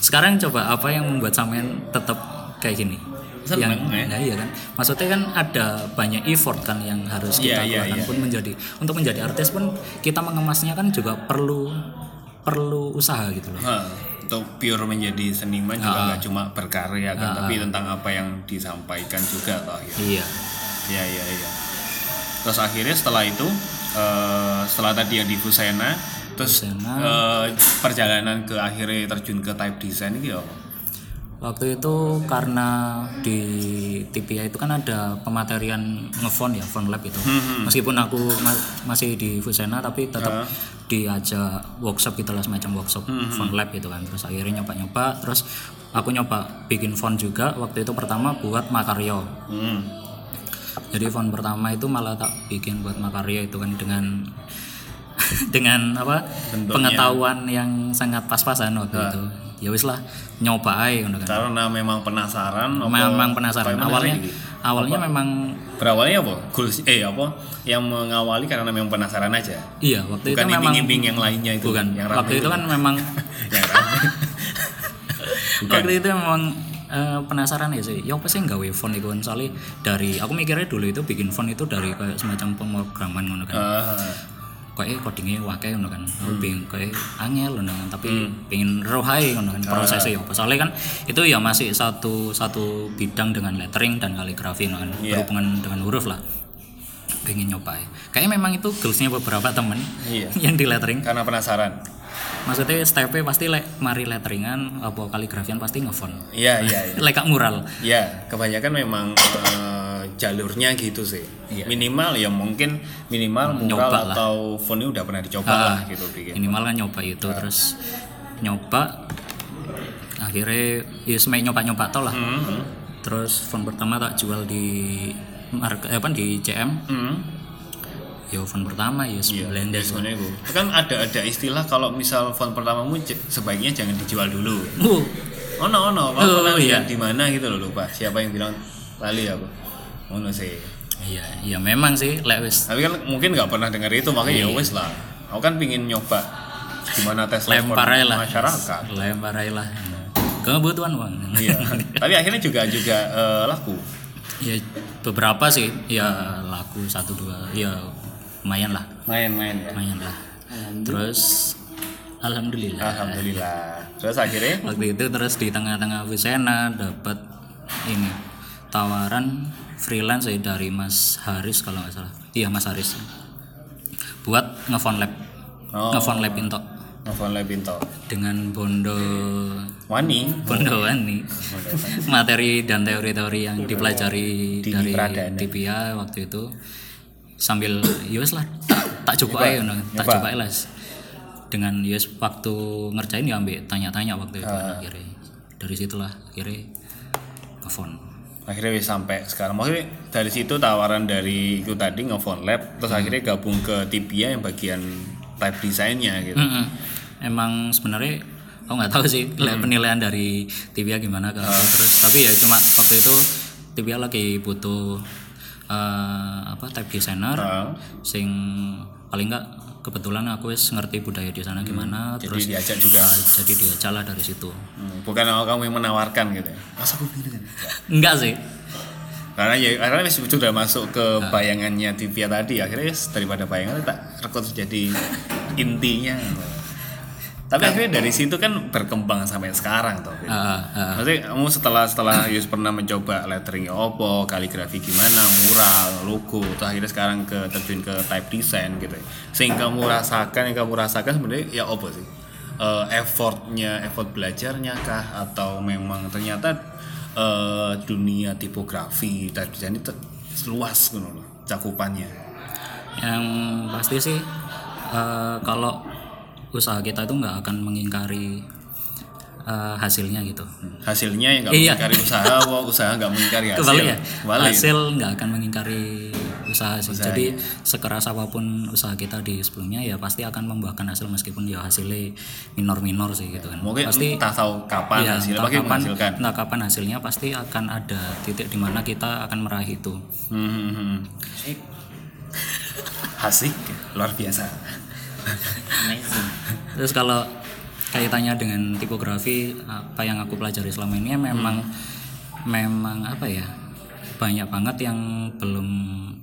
sekarang coba apa yang membuat sampean tetap kayak gini Seneng, yang ya. nah iya kan maksudnya kan ada banyak effort kan yang harus kita Iya, iya, keluarkan iya. pun menjadi untuk menjadi artis pun kita mengemasnya kan juga perlu perlu usaha gitu loh Hah, untuk pure menjadi seniman juga nggak cuma berkarya kan, tapi tentang apa yang disampaikan juga toh. Ya. iya Iya iya iya. Terus akhirnya setelah itu, eh, setelah tadi yang di Busena, terus Busena. eh, perjalanan ke akhirnya terjun ke type design apa? Waktu itu karena di TPA itu kan ada pematerian ngefont ya font lab itu meskipun aku ma- masih di Fusena tapi tetap diajak workshop gitu lah semacam workshop font lab gitu kan. Terus akhirnya nyoba-nyoba terus aku nyoba bikin font juga. Waktu itu pertama buat Makaryo Hmm. jadi font pertama itu malah tak bikin buat makarya itu kan dengan dengan apa pengetahuan yang sangat pas-pasan waktu itu. Ya wis lah nyoba aja kan Karena memang penasaran. memang penasaran apa- awalnya apa- awalnya memang Berawalnya apa? Goals eh apa? Yang mengawali karena memang penasaran aja. iya waktu Bukan itu memang iming-iming yang lainnya itu. bukan Yang waktu itu kan memang yang waktu itu memang eh, penasaran ya sih ya apa sih nggawe font itu kan soalnya dari aku mikirnya dulu itu bikin font itu dari kayak semacam pemrograman ngono kan Ah, kayak codingnya wakai ngono kan aku Hmm. pengen kayak angel ngono kan tapi pengen rohai ngono kan prosesnya ya apa soalnya kan itu ya masih satu satu bidang dengan lettering dan kaligrafi ngono kan Iya. berhubungan dengan huruf lah pengen nyoba ya. kayaknya memang itu goalsnya beberapa temen Iya. yang di lettering karena penasaran. maksudnya stepnya pasti lek mari letteringan apa kaligrafian pasti ngefont Iya, iya, iya. lek kak mural Ya, kebanyakan memang eh, jalurnya gitu sih. Minimal ya mungkin minimal mural Iya. Nyoba lah. atau font udah pernah dicoba Ah, lah gitu bikin. minimal kan nyoba itu terus nyoba akhirnya ya semek nyoba nyoba tau lah Hmm, terus font pertama tak jual di market apa di CM hmm. ya font pertama ya Iya, Blender sebenarnya itu. Kan ada ada istilah kalau misal font pertamamu sebaiknya jangan dijual dulu. uh, Oh no, no, Oh, pernah iya. di mana gitu loh lupa. Siapa yang bilang lali apa? Oh no sih. iya iya memang sih lek wis Tapi kan mungkin nggak pernah dengar itu makanya ya wes lah. Aku kan pingin nyoba gimana tes lempar aja lah masyarakat. lempar aja lah kebutuhan uang Iya. Tapi akhirnya juga juga eh, laku. ya beberapa sih ya laku satu dua ya lumayan lah Main-main ya. lumayan lah terus alhamdulillah Alhamdulillah. Terus akhirnya waktu itu terus di tengah-tengah Visena dapat ini tawaran freelance ya dari Mas Haris kalau nggak salah. Iya Mas Haris. Buat ngefont lab. Oh. ngefont lab into nelfon lagi pinto. dengan bondo Wani. bondoan nih materi dan teori-teori yang dipelajari Di dari Pradana. TPA waktu itu. Sambil yus lah tak, tak coba aja no. tak coba lah. Dengan yus waktu ngerjain ya ambil tanya-tanya waktu itu Ah. akhirnya. Dari situlah akhirnya ngefont Akhirnya wis sampai sekarang. Maksudnya dari situ tawaran dari itu tadi ngefont lab, terus Hmm. akhirnya gabung ke Tibia yang bagian type desainnya gitu. Mm-mm. emang sebenarnya aku nggak tahu sih Hmm. penilaian dari TPA gimana ke aku Ah. terus tapi ya cuma waktu itu TPA lagi butuh eh, apa type designer Ah. sing paling nggak kebetulan aku wis ngerti budaya di sana gimana Hmm. Jadi terus diajak juga. jadi diajak lah dari situ Hmm, Bukan kamu yang menawarkan gitu ya. Masa aku gini kan? enggak sih Karena ya karena wis sudah masuk ke Ah. bayangannya Tibia tadi akhirnya daripada bayangan tak rekod jadi intinya. Tapi akhirnya dari situ kan berkembang sampai sekarang toh. gitu. Ah, ah. Maksudnya kamu setelah setelah Yus pernah mencoba lettering opo, kaligrafi gimana, mural, logo, terus akhirnya sekarang ke terjun ke type design gitu. ya. Sehingga kamu rasakan yang kamu rasakan sebenarnya ya opo sih? Eh, effortnya, effort belajarnya kah atau memang ternyata eh, dunia tipografi type design itu luas gitu loh cakupannya. yang pasti sih eh, kalau usaha kita itu nggak akan mengingkari eh, hasilnya gitu Hasilnya yang nggak Iya. mengingkari usaha, wah usaha nggak mengingkari hasil. kebalik ya Kebalik. hasil nggak akan mengingkari usaha sih jadi sekeras apa pun usaha kita di sebelumnya ya pasti akan membuahkan hasil meskipun ya hasilnya minor-minor sih gitu kan Mungkin pasti entah tahu kapan ya, hasilnya, entah kapan, menghasilkan. entah kapan hasilnya pasti akan ada titik di mana kita akan meraih itu Hmm, hmm, hmm. Asik, luar biasa. Terus kalau kaitannya dengan tipografi apa yang aku pelajari selama ini ya memang memang apa ya banyak banget yang belum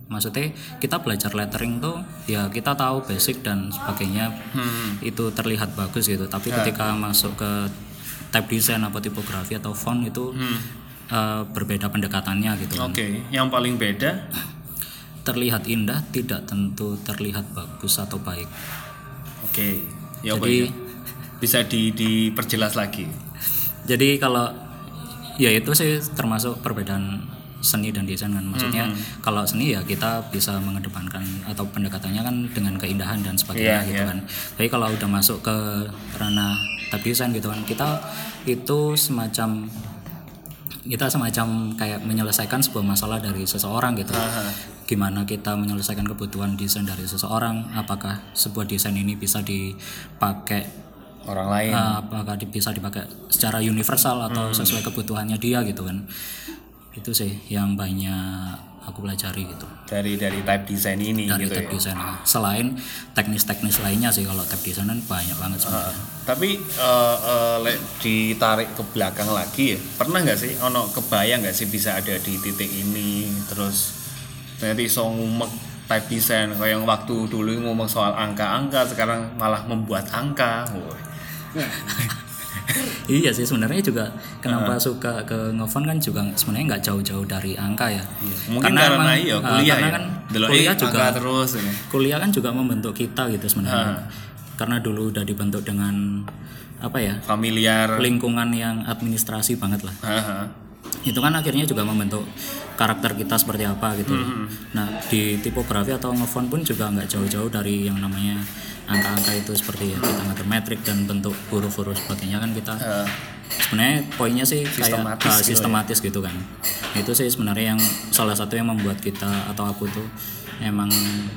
maksudnya kita belajar lettering tuh ya kita tahu basic dan sebagainya itu terlihat bagus gitu. Tapi ketika masuk ke type design atau tipografi atau font itu eh, berbeda pendekatannya gitu kan. Oke, yang paling beda, terlihat indah tidak tentu terlihat bagus atau baik oke, ya apa Jadi- ya? Bisa di diperjelas lagi. jadi kalau ya itu sih termasuk perbedaan seni dan desain kan maksudnya Hmm. kalau seni ya kita bisa mengedepankan atau pendekatannya kan dengan keindahan dan sebagainya Iya, gitu iya. kan tapi kalau udah masuk ke ranah type design gitu kan kita itu semacam kita semacam kayak menyelesaikan sebuah masalah dari seseorang gitu gimana kita menyelesaikan kebutuhan desain dari seseorang apakah sebuah desain ini bisa dipakai orang lain. uh, apakah bisa dipakai secara universal atau sesuai kebutuhannya dia gitu kan. Itu sih yang banyak aku pelajari gitu. Dari dari type design ini dari gitu tab ya. design selain teknis-teknis lainnya sih kalau tab design kan banyak banget sebenarnya Tapi eh, eh, lek ditarik ke belakang lagi ya, pernah nggak sih ono kebayang nggak sih bisa ada di titik ini terus ternyata iso ngumek type design kayak yang waktu dulu ngomong soal angka-angka sekarang malah membuat angka. Iya sih sebenarnya juga kenapa suka ke ngefont kan juga sebenarnya nggak jauh-jauh dari angka ya. Mungkin karena, emang, iya uh, kuliah karena ya. kan Delok, kuliah eh, juga angka terus ini. kuliah kan juga membentuk kita gitu sebenarnya. Karena dulu udah dibentuk dengan apa ya familiar. lingkungan yang administrasi banget lah. Haha. Itu kan akhirnya juga membentuk karakter kita seperti apa gitu. Nah di tipografi atau ngefont pun juga nggak jauh-jauh dari yang namanya angka-angka itu seperti ya kita ngatur metrik dan bentuk huruf-huruf sebagainya kan kita sebenarnya poinnya sih kayak Sistematis uh, gitu ya. sistematis gitu kan itu sih sebenarnya yang salah satu yang membuat kita atau aku tuh emang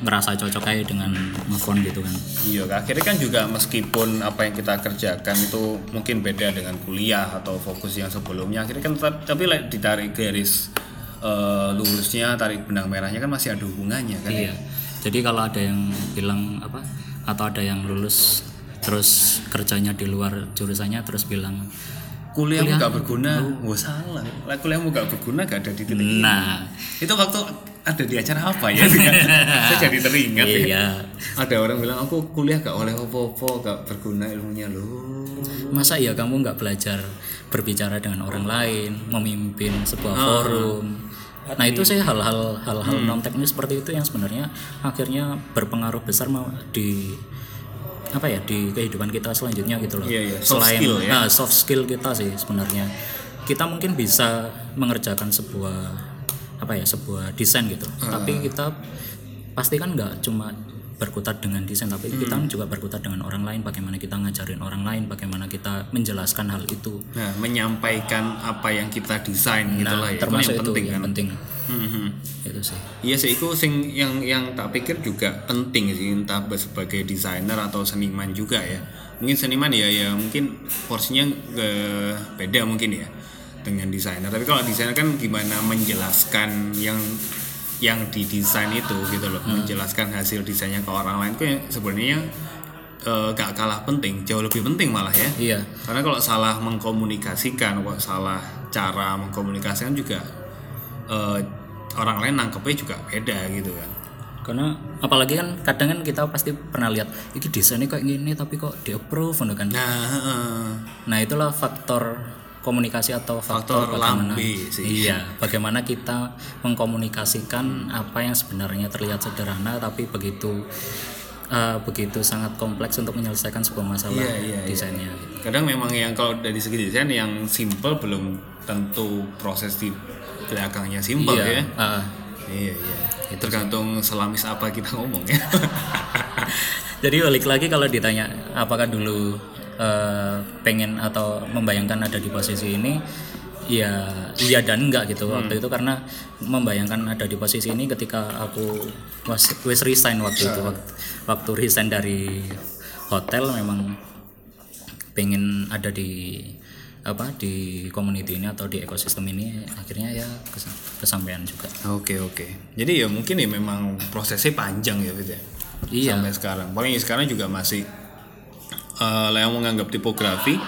ngerasa cocok kayak dengan ngefont gitu kan Iya, akhirnya kan juga meskipun apa yang kita kerjakan itu mungkin beda dengan kuliah atau fokus yang sebelumnya, akhirnya kan tetap, tapi like, ditarik garis eh, lurusnya, tarik benang merahnya kan masih ada hubungannya kan? iya jadi kalau ada yang bilang apa atau ada yang lulus terus kerjanya di luar jurusannya terus bilang Kuliahmu gak berguna, wah salah. Lah kuliahmu gak berguna gak ada di titik ini. nah Itu waktu ada di acara apa ya? Saya jadi teringat ya. iya Ada orang bilang aku kuliah gak oleh apa-apa, gak berguna ilmunya loh. masa ya kamu nggak belajar berbicara dengan orang lain memimpin sebuah forum nah itu sih hal-hal hal-hal non teknis seperti itu yang sebenarnya akhirnya berpengaruh besar mau di apa ya di kehidupan kita selanjutnya gitu loh Iya, iya. Soft selain skill ya. nah, soft skill kita sih sebenarnya kita mungkin bisa mengerjakan sebuah apa ya sebuah desain gitu tapi kita pasti kan nggak cuma berkutat dengan desain tapi kita Hmm. juga berkutat dengan orang lain bagaimana kita ngajarin orang lain bagaimana kita menjelaskan hal itu Nah, menyampaikan apa yang kita desain gitu lah ya. Itu termasuk yang itu penting yang kan. penting Mhm. itu sih Iya sih, itu sing yang yang tak pikir juga penting sih entah sebagai desainer atau seniman juga ya. Mungkin seniman ya ya mungkin porsinya eh, beda mungkin ya dengan desainer. Tapi kalau desainer kan gimana menjelaskan yang yang didesain itu gitu loh, menjelaskan hasil desainnya ke orang lain itu ya sebenarnya eh, gak kalah penting, jauh lebih penting malah ya. iya Karena kalau salah mengkomunikasikan, kok salah cara mengkomunikasikan juga eh, orang lain nangkepnya juga beda gitu kan. karena apalagi kan kadang kan kita pasti pernah lihat ini desainnya kayak gini tapi kok di approve kan Nah, heeh. nah itulah faktor komunikasi atau faktor, Faktor bagaimana sih. iya bagaimana kita mengkomunikasikan apa yang sebenarnya terlihat sederhana tapi begitu eh, begitu sangat kompleks untuk menyelesaikan sebuah masalah Iya, iya, iya. desainnya gitu. kadang memang yang kalau dari segi desain yang simple belum tentu proses di belakangnya simple iya ya. ah. Iya iya. Tergantung selamis apa kita ngomong ya. Jadi balik lagi kalau ditanya apakah dulu eh, pengen atau membayangkan ada di posisi ini, ya iya dan enggak gitu waktu itu karena membayangkan ada di posisi ini ketika aku was wis resign waktu itu waktu, waktu resign dari hotel memang pengen ada di apa di community ini atau di ekosistem ini akhirnya ya kes- kesampaian juga. Oke oke. Jadi ya mungkin ya memang prosesnya panjang ya Fit ya. Iya. Sampai sekarang. Paling sekarang juga masih eh yang menganggap tipografi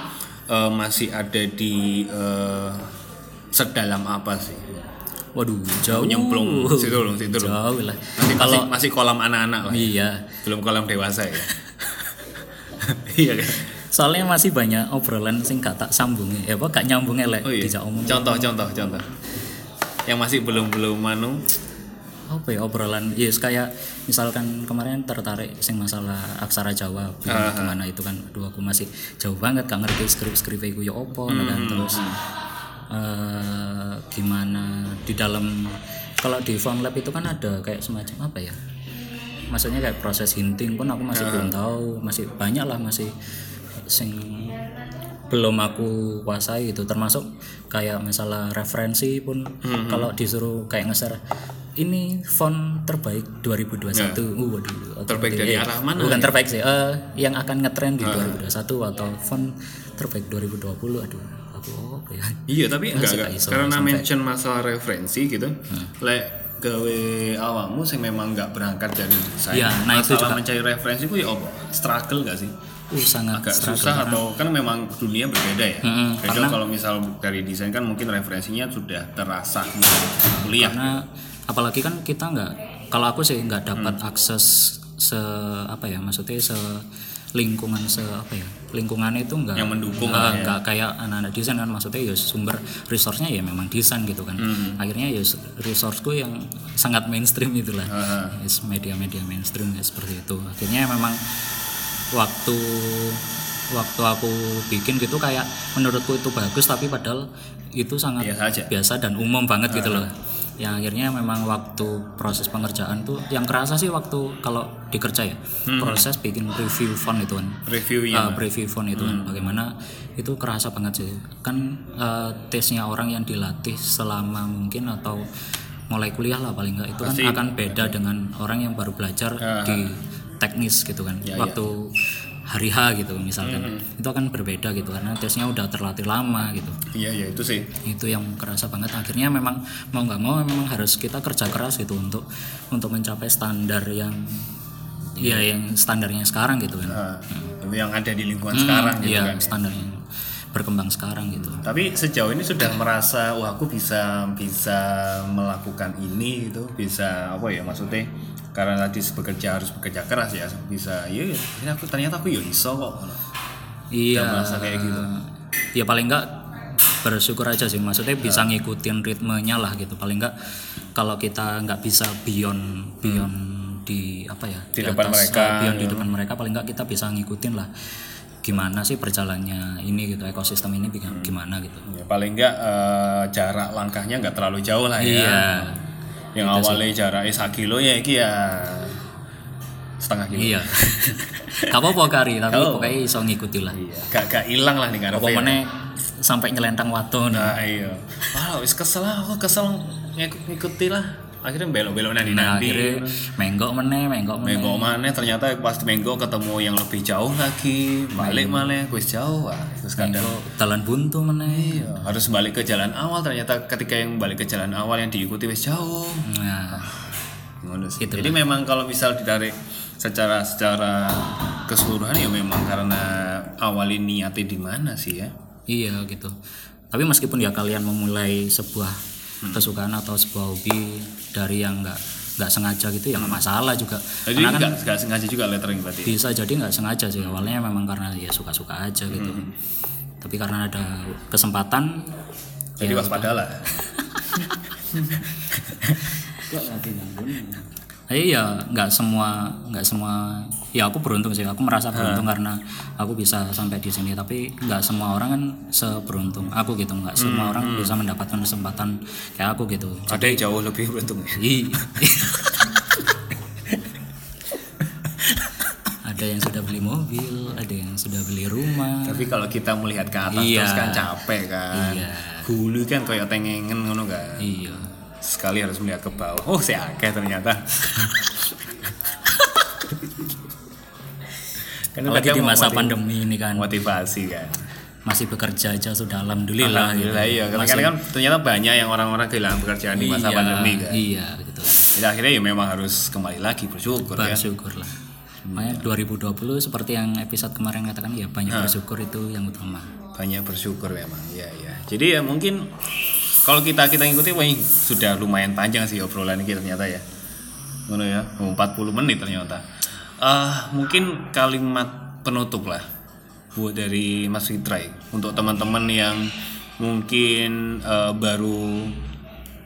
eh, masih ada di eh, sedalam apa sih? Waduh, jauh Nyemplung situ loh, situ loh. Jauh lah. Masih, Kalau masih, masih kolam anak-anak lah. iya, Belum kolam dewasa ya. iya kan? soalnya masih banyak obrolan sing gak tak sambungi. Ya apa gak nyambungnya lek Oh iya. dijak omong. Contoh contoh contoh. Yang masih belum belum manu. Apa ya obrolan? Yes kayak misalkan kemarin tertarik sing masalah aksara Jawa Ah, gimana, gimana itu kan aduh aku masih jauh banget gak ngerti skrip-skrip iku ya nah Hmm, kan? Terus eh, gimana di dalam kalau di form lab itu kan ada kayak semacam apa ya? Maksudnya kayak proses hinting pun aku masih belum tahu masih banyak lah masih sing belum aku kuasai itu. Termasuk kayak misalnya referensi pun Hmm, kalau disuruh kayak nge-share ini font terbaik 2021 uh, waduh Ya. Terbaik dari eh, arah mana bukan ya? terbaik sih eh, yang akan ngetren di 2021 atau font terbaik 2020 aduh aku apa ya Iya tapi enggak, enggak. gak iso karena sampai- mention masalah referensi gitu. Lek gawe awakmu sing memang nggak berangkat dari desain. Iya, nah itu juga. mencari referensi ku ya apa? Struggle gak sih? uh, sangat Agak struggle susah karena- atau kan memang dunia berbeda ya. Mm-mm, Beda kalau misal dari desain kan mungkin referensinya sudah terasa kuliah. karena apalagi kan kita nggak kalau aku sih nggak dapat Hmm. akses se apa ya maksudnya se lingkungan se apa ya lingkungannya itu nggak Yang mendukung nggak lah ya. kayak anak-anak desain kan maksudnya ya sumber resource-nya ya memang desain gitu kan Hmm. akhirnya ya resourceku yang sangat mainstream itulah. Yes, media-media mainstream ya seperti itu akhirnya memang waktu waktu aku bikin gitu kayak menurutku itu bagus tapi padahal itu sangat Biasa aja. biasa dan umum banget gitu loh yang akhirnya memang waktu proses pengerjaan tuh yang kerasa sih waktu kalau dikerja ya proses bikin review font itu kan. Reviewnya. uh, review font itu kan. Bagaimana itu kerasa banget sih. Kan uh, tesnya orang yang dilatih selama mungkin atau mulai kuliah lah paling enggak itu Pasti- kan akan beda dengan orang yang baru belajar di teknis gitu kan. Ya, waktu hari H gitu misalkan. Itu akan berbeda gitu karena tesnya udah terlatih lama gitu. Iya ya itu sih. itu yang kerasa banget. Akhirnya memang mau nggak mau memang harus kita kerja keras gitu untuk untuk mencapai standar yang ya yang standarnya sekarang gitu kan. Nah, yang ada di lingkungan sekarang gitu iya kan. standar yang berkembang sekarang gitu. Tapi sejauh ini sudah merasa wah aku bisa bisa melakukan ini gitu, bisa apa ya maksudnya karena tadi bekerja harus bekerja keras ya bisa iya ya ini aku ternyata aku ya iso kok. Iya. Merasa kayak gitu. ya paling nggak bersyukur aja sih maksudnya bisa ngikutin ritmenya lah gitu. Paling nggak kalau kita nggak bisa beyond beyond di apa ya Di depan mereka, uh, beyond di ya. depan mereka paling nggak kita bisa ngikutin lah gimana sih perjalannya ini gitu ekosistem ini bikin- gimana gitu. Ya paling enggak eh, jarak langkahnya nggak terlalu jauh lah ya. Iya yang awalnya jaraknya 1 kilo ya iki ya setengah kilo. Iya. Gak apa-apa kari tapi Oh. pokoknya iso ngikuti lah. Iya. Gak gak hilang lah nih apa mana sampai nyelentang waton nah iya. Wah wis kesel lah aku kesel ngikut ngikuti lah akhirnya belok-belok nanti nah nanti akhirnya menggok meneh menggok meneh. Menggo mana ternyata pas menggo ketemu yang lebih jauh lagi balik malah wis jauh. Wah terus kadang Menggok jalan buntu meneh. Iya, harus balik ke jalan awal. Ternyata ketika yang balik ke jalan awal yang diikuti wis jauh. Nah Ngono sih. jadi memang kalau misal ditarik secara secara keseluruhan ya memang karena awali niatnya di mana sih ya? Iya gitu. Tapi meskipun ya kalian memulai sebuah Hmm. kesukaan atau sebuah hobi dari yang nggak nggak sengaja gitu ya nggak masalah juga. jadi Karena kan nggak nggak sengaja juga lettering berarti bisa jadi nggak sengaja sih awalnya memang karena ya suka-suka aja gitu. Hmm. Tapi karena ada kesempatan jadi waspadalah Eh, iya nggak semua nggak semua ya aku beruntung sih aku merasa beruntung karena aku bisa sampai di sini tapi nggak semua orang kan seberuntung aku gitu nggak semua orang bisa mendapatkan kesempatan kayak aku gitu ada yang jauh lebih beruntung ya Ih. ada yang sudah beli mobil, ada yang sudah beli rumah. tapi kalau kita melihat ke atas Iya. terus kan capek kan Iya. hulu kan kayak tengengen ngono kan Iya. Sekali harus melihat ke bawah. Oh si akeh ternyata. Kan kadang di masa pandemi ini kan. Motivasi kan? Masih bekerja aja sudah alhamdulillah, Alhamdulillah iya. Karena Masih- kan ternyata banyak yang orang-orang kehilangan pekerjaan di masa Iya, pandemi kan? Iya gitu. jadi akhirnya ya memang harus kembali lagi bersyukur ya. Bersyukur lah. Makanya 2020 seperti yang episode kemarin katakan ya banyak bersyukur itu yang utama. banyak bersyukur memang ya ya jadi ya mungkin kalau kita kita ngikuti wah sudah lumayan panjang sih obrolan ini ternyata ya. Ngono ya 40 menit ternyata. Ah mungkin kalimat penutup lah buat dari Mas Fitrai. Untuk teman-teman yang mungkin eh, baru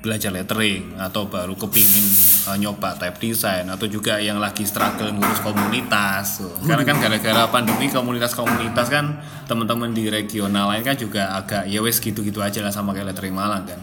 belajar lettering atau baru kepingin eh, nyoba type design atau juga yang lagi struggle ngurus komunitas tuh. karena kan gara-gara pandemi komunitas-komunitas kan teman-teman di regional lain kan juga agak ya wes gitu-gitu aja lah sama kayak lettering Malang kan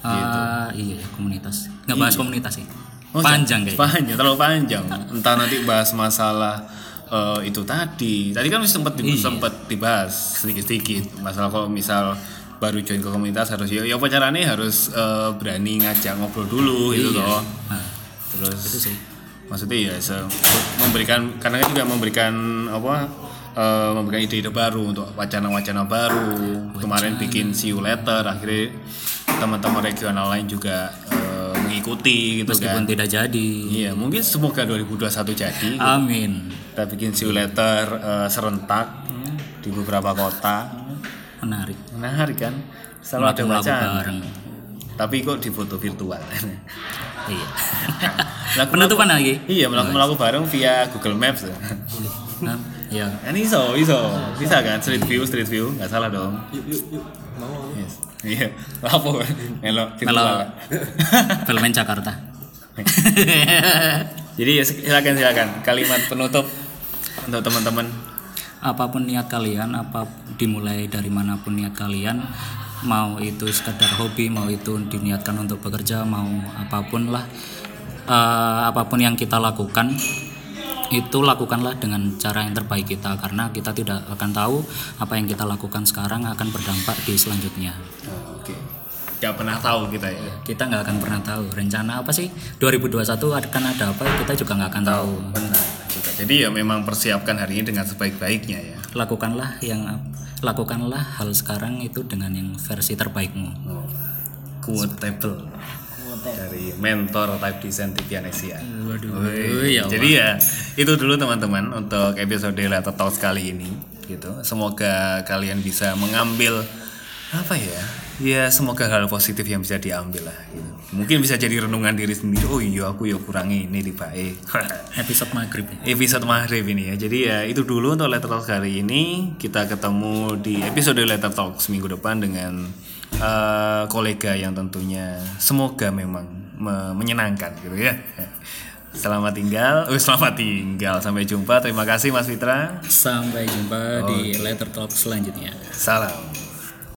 Ah, iya komunitas. Nggak bahas komunitas sih. Oh, Panjang kayaknya. panjang terlalu panjang entah nanti bahas masalah eh, itu tadi tadi kan sempat di- sempat dibahas sedikit-sedikit masalah kalau misal baru join ke komunitas harus ya, ya apa caranya harus eh, berani ngajak ngobrol dulu gitu loh Nah, terus itu sih. maksudnya ya se- memberikan karena kan juga memberikan apa eh, memberikan ide-ide baru untuk wacana-wacana baru. Kemarin bikin see you letter akhirnya teman-teman regional lain juga eh, mengikuti gitu Meskipun kan tidak jadi. iya mungkin semoga 2021 jadi Amin. kita bikin see you letter eh, serentak di beberapa kota Menarik. menarik kan selalu ada wacana bareng. tapi kok di foto virtual Iya. Melaku- Penutupan lagi. iya melaku melaku bareng via Google Maps ya. Kan iso, iso. Bisa kan street view, street view, nggak salah dong. Yuk yuk yuk. Mau. Yes. Iya. Apa? Melo Melo. Filmen Jakarta. Jadi ya silakan silakan kalimat penutup untuk teman-teman. Apa pun niat kalian, apa dimulai dari mana pun niat kalian, mau itu sekedar hobi, mau itu diniatkan untuk bekerja, mau apa pun lah, eh, apa pun yang kita lakukan, itu lakukanlah dengan cara yang terbaik kita, karena kita tidak akan tahu apa yang kita lakukan sekarang akan berdampak di selanjutnya. Oke. Gak pernah tahu kita ya. Kita nggak akan pernah tahu rencana apa sih 2021 akan ada apa, kita juga nggak akan tahu. Benar juga. Jadi ya memang persiapkan hari ini dengan sebaik-baiknya ya. Lakukanlah yang lakukanlah hal sekarang itu dengan yang versi terbaikmu. Oh. Quotable dari mentor type design Tipianesia. Waduh, Wih, ya Jadi ya itu dulu teman-teman untuk episode Letter Talks kali ini gitu. Semoga kalian bisa mengambil apa ya? Ya semoga hal positif yang bisa diambil lah gitu. Mungkin bisa jadi renungan diri sendiri. Oh iya aku ya kurangi ini di baik. episode maghrib episode maghrib ini ya. Jadi ya itu dulu untuk Letter Talks kali ini. Kita ketemu di episode Letter Talks minggu depan dengan eh, kolega yang tentunya semoga memang me- menyenangkan gitu ya. Selamat tinggal. Oh, selamat tinggal. Sampai jumpa. Terima kasih Mas Fitra. Sampai jumpa di letter talk selanjutnya. Salam.